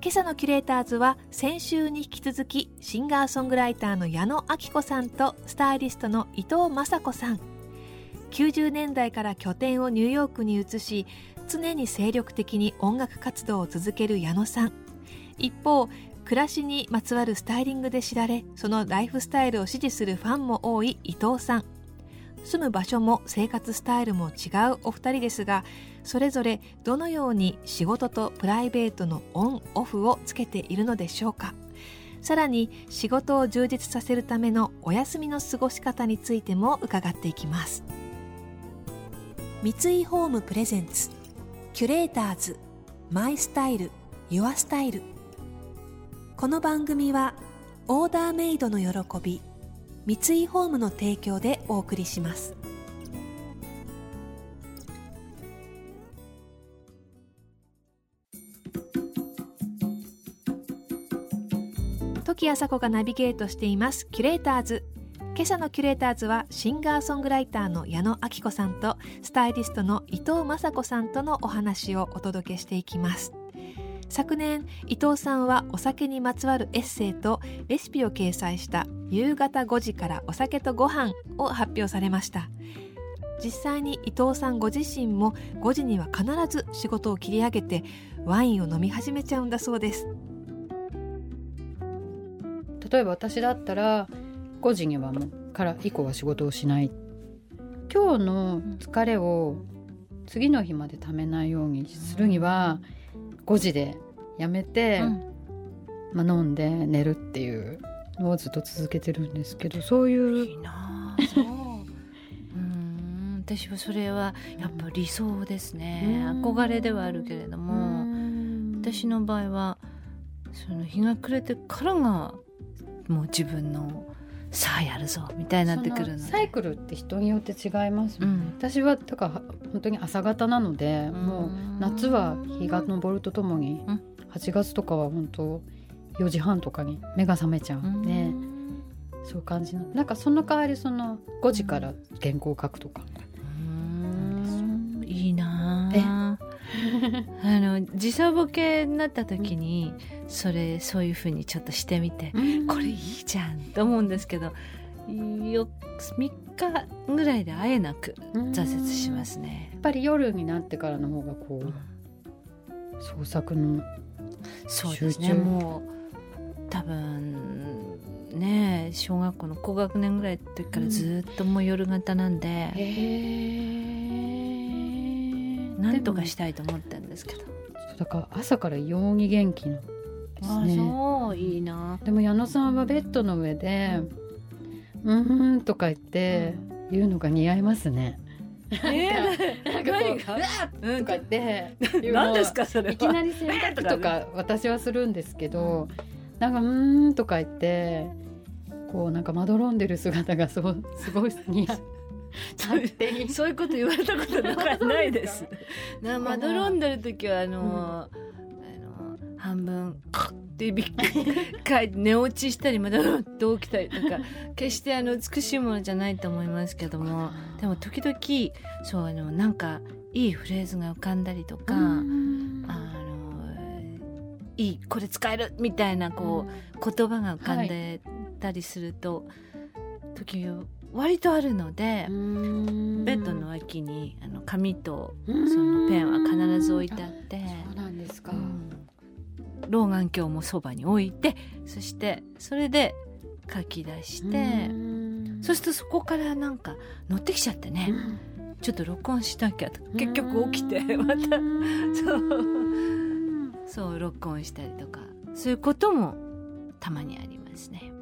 今朝のキュレーターズは先週に引き続きシンガーソングライターの矢野明子さんとスタイリストの伊藤雅子さん。90年代から拠点をニューヨークに移し常に精力的に音楽活動を続ける矢野さん。一方暮らしにまつわるスタイリングで知られそのライフスタイルを支持するファンも多い伊藤さん。住む場所も生活スタイルも違うお二人ですがそれぞれどのように仕事とプライベートのオンオフをつけているのでしょうか？さらに仕事を充実させるためのお休みの過ごし方についても伺っていきます。三井ホームプレゼンツキュレーターズマイスタイルユアスタイル。この番組はオーダーメイドの喜び三井ホームの提供でお送りします。時あさがナビゲートしていますキュレーターズ。今朝のキュレーターズはシンガーソングライターの矢野明子さんとスタイリストの伊藤雅子さんとのお話をお届けしていきます。昨年伊藤さんはお酒にまつわるエッセイとレシピを掲載した夕方5時からお酒とご飯を発表されました。実際に伊藤さんご自身も5時には必ず仕事を切り上げてワインを飲み始めちゃうんだそうです。例えば私だったら5時にはもうから以降は仕事をしない。今日の疲れを次の日までためないようにするには5時でやめて、うん、まあ、飲んで寝るっていうのをずっと続けてるんですけどそういういいなそう。うん私はそれはやっぱ理想ですね。憧れではあるけれども私の場合はその日が暮れてからがもう自分のさあやるぞみたいになってくるのサイクルって人によって違います、うん、私はだから本当に朝方なので、もう夏は日が昇るとともに、うん、8月とかは本当4時半とかに目が覚めちゃうんで、うん、そういう感じの。なんかその代わりその5時から原稿を書くとか。いいなあ。の時差ボケになった時に、それそういうふうにちょっとしてみて、これいいじゃんと思うんですけどよ3日ぐらいで会えなく挫折しますね。やっぱり夜になってからの方がこう、創作のそうですね。もう多分ね小学校の高学年ぐらいの時からずっともう夜型なんで、うん、なんとかしたいと思ったんですけど。だから朝から異様に元気なですね。そういいな。でも矢野さんはベッドの上で「うん」とか言って言うのが似合いますね。えー、なんか何が？とか言って何ですかそれいきなり洗濯とか私はするんですけどなんか「うん」とか言ってこうなんかまどろんでる姿が すごすごい似合う。そういうこと言われたことないです。なまどろんでる時はあのー半分ってびっかい寝落ちしたりまだって起きたりとか決してあの美しいものじゃないと思いますけども でも時々そうあのなんかいいフレーズが浮かんだりとかあのいいこれ使えるみたいなこう言葉が浮かんでたりすると、はい、時割とあるのでベッドの脇にあの紙とそのペンは必ず置いてあって。そうなんですか、うん。老眼鏡もそばに置いてそしてそれで書き出してそうするとそこからなんか乗ってきちゃってね、ちょっと録音しなきゃと結局起きてまた。そうそう録音したりとか。そういうこともたまにありますね。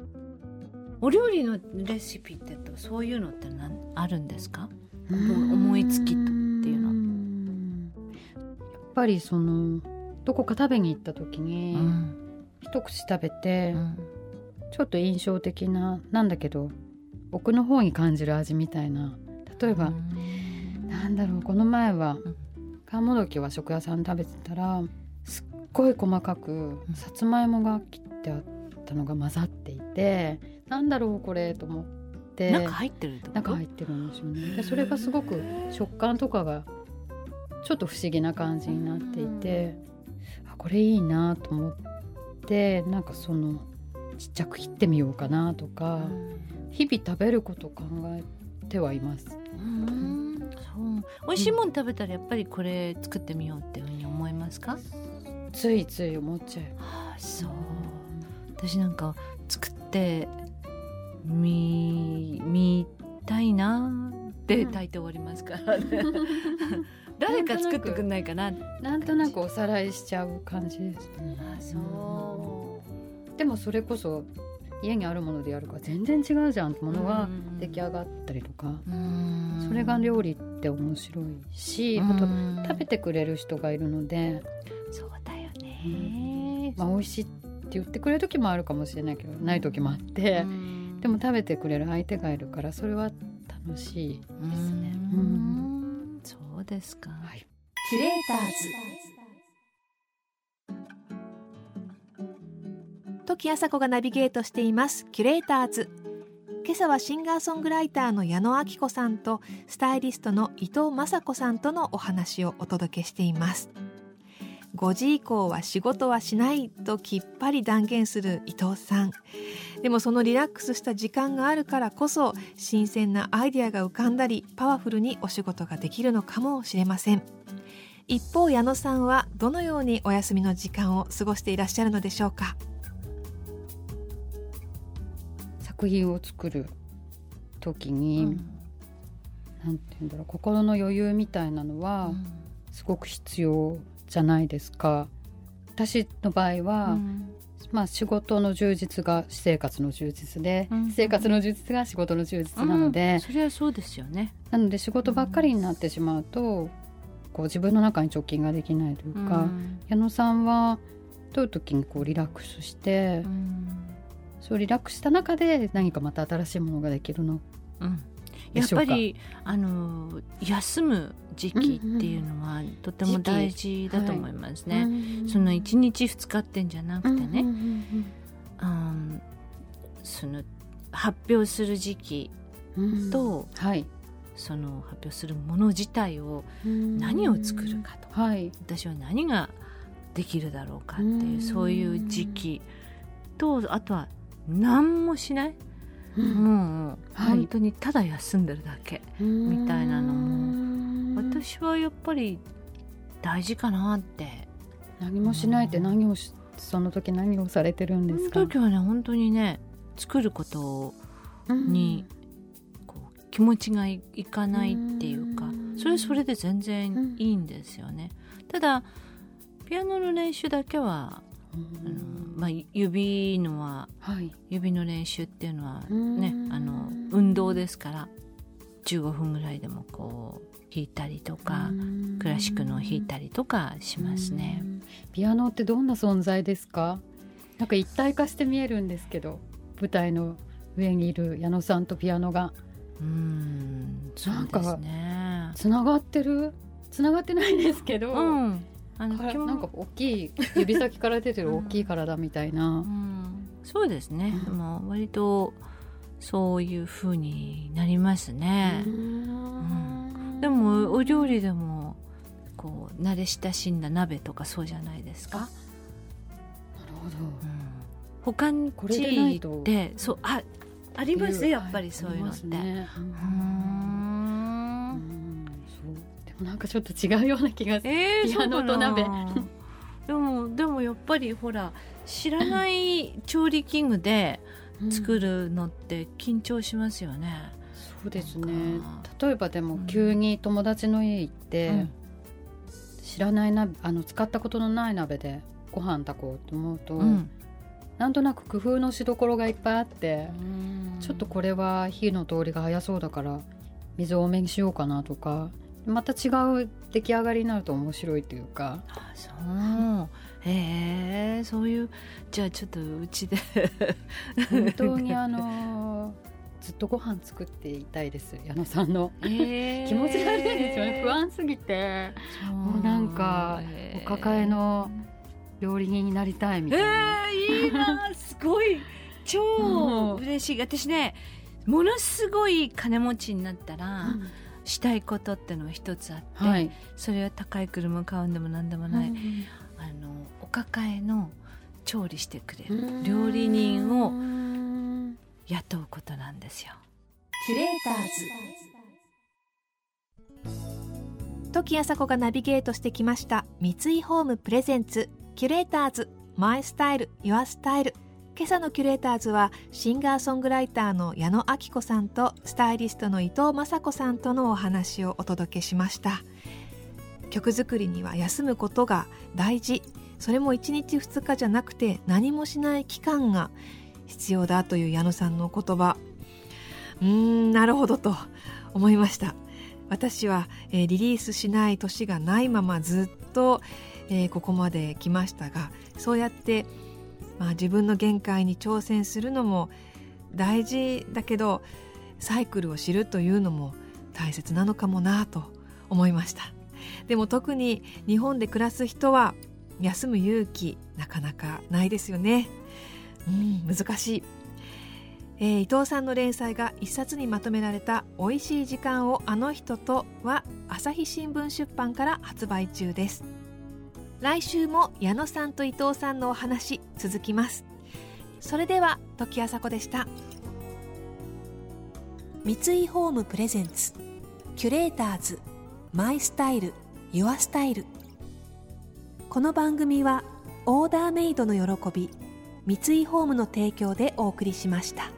お料理のレシピってそういうのって何あるんですか？思いつきとっていうのやっぱりそのどこか食べに行った時うに、ん。一口食べて、うん。ちょっと印象的ななんだけど奥の方に感じる味みたいな。例えば、なんだろうこの前はうん。川もどき和食屋さん食べてたらごい細かくさつまいもが切ってあったのが混ざっていてなんだろうこれと思って。中入ってる中入ってるんですよね。でそれがすごく食感とかがちょっと不思議な感じになっていてあこれいいなと思ってなんかそのちっちゃく切ってみようかなとか日々食べることを考えてはいます。うん。そう。美味しいもの食べたらやっぱりこれ作ってみようっていうふうに思いますか、ついつい思っちゃう。ああそう。私なんか作ってみみたいなってうん炊いて終わりますから。ね、誰か作ってくんないかななんとなくおさらいしちゃう感じですね。あそでもそれこそ家にあるものでやるから全然違うじゃんってものがうん。出来上がったりとか、うん。それが料理って面白いし、うん。あと食べてくれる人がいるので、ね、まあ、美味しいって言ってくれる時もあるかもしれないけどない時もあって、うん。でも食べてくれる相手がいるからそれは楽しいですね。ううん。んそうですか、はい。キュレーターズ。時あさこがナビゲートしていますキュレーターズ。今朝はシンガーソングライターの矢野明子さんとスタイリストの伊藤雅子さんとのお話をお届けしています5時以降は仕事はしないときっぱり断言する伊藤さん。でもそのリラックスした時間があるからこそ新鮮なアイデアが浮かんだりパワフルにお仕事ができるのかもしれません。一方矢野さんはどのようにお休みの時間を過ごしていらっしゃるのでしょうか？作品を作る時に、うん。なんて言うんだろう心の余裕みたいなのはすごく必要じゃないですか。私の場合は、うん。まあ仕事の充実が私生活の充実で、うん。私生活の充実が仕事の充実なのでうん、それはそうですよね。なので仕事ばっかりになってしまうと、こう自分の中に貯金ができないというか、うん。矢野さんはどういう時にこうリラックスして、うん。そうリラックスした中で何かまた新しいものができるの？うんやっぱりあの休む時期っていうのはとても大事だと思いますね。その1日2日ってんじゃなくてね、うん。その発表する時期うん。と、はい。その発表するもの自体を何を作るかと。はい。私は何ができるだろうかってういうん。そういう時期とあとは何もしない、もうはい。本当にただ休んでるだけ、みたいなのも。私はやっぱり大事かなって。何もしないって何をしその時何をされてるんですか？その時はね本当にね作ることにこう気持ちがいいかないっていうかそれはそれで全然いいんですよね。ただピアノの練習だけは、あのまあ、指のははい。指の練習っていうのはうん。ねあの運動ですから15分ぐらいでもこう弾いたりとかクラシックの弾いたりとかしますね。ピアノってどんな存在ですか？なんか一体化して見えるんですけど舞台の上にいる矢野さんとピアノが。うん。そうですね。つながってる？つながってないんですけど、うん、あのなんか大きい指先から出てる大きい体みたいな。う、ん、そうですね。うん。でも割とそういう風になりますね。でもお料理でもこう慣れ親しんだ鍋とかそうじゃないですか？なるほど。うん、他にこれでないと。でそうあありますやっぱりそういうのって。ね。うんなんかちょっと違うような気がする。えー、ピアノと鍋。でもでもやっぱりほら知らない調理器具で作るのって緊張しますよね。そうですね。例えばでもうん急に友達の家行って、うん。知らない鍋あの使ったことのない鍋でご飯炊こうと思うと、うん。なんとなく工夫のしどころがいっぱいあって、ちょっとこれは火の通りが早そうだから水多めにしようかなとかまた違う出来上がりになると面白いというか。あそう。へえそういうじゃあちょっとうちで。本当にあのずっとご飯作っていたいです矢野さんの、気持ち悪いですよね。不安すぎて。もうなんかお抱えの料理人になりたいみたいな、えー、いいなすごい。超 嬉しい。私ねものすごい金持ちになったら、うん、したいことってのが一つあって、はい、それは高い車買うんでも何でもない、うん、あのお抱えの調理してくれる料理人を雇うことなんですよ。キュレーターズ。時あさこがナビゲートしてきました三井ホームプレゼンツ。キュレーターズマイスタイルユアスタイル今朝のキュレーターズはシンガーソングライターの矢野明子さんとスタイリストの伊藤雅子さんとのお話をお届けしました。曲作りには休むことが大事。それも1日2日じゃなくて何もしない期間が必要だという矢野さんの言葉。うーんなるほどと思いました。私は、えー、リリースしない年がないままずっと、えー、ここまで来ましたがそうやってまあ、自分の限界に挑戦するのも大事だけどサイクルを知るというのも大切なのかもなと思いました。でも特に日本で暮らす人は休む勇気なかなかないですよね。うん難しい、えー、伊藤さんの連載が一冊にまとめられた「おいしい時間をあの人と」は朝日新聞出版から発売中です。来週も矢野さんと伊藤さんのお話続きます。それでは時あさこでした。三井ホームプレゼンツキュレーターズマイスタイルユアスタイル。この番組はオーダーメイドの喜び三井ホームの提供でお送りしました。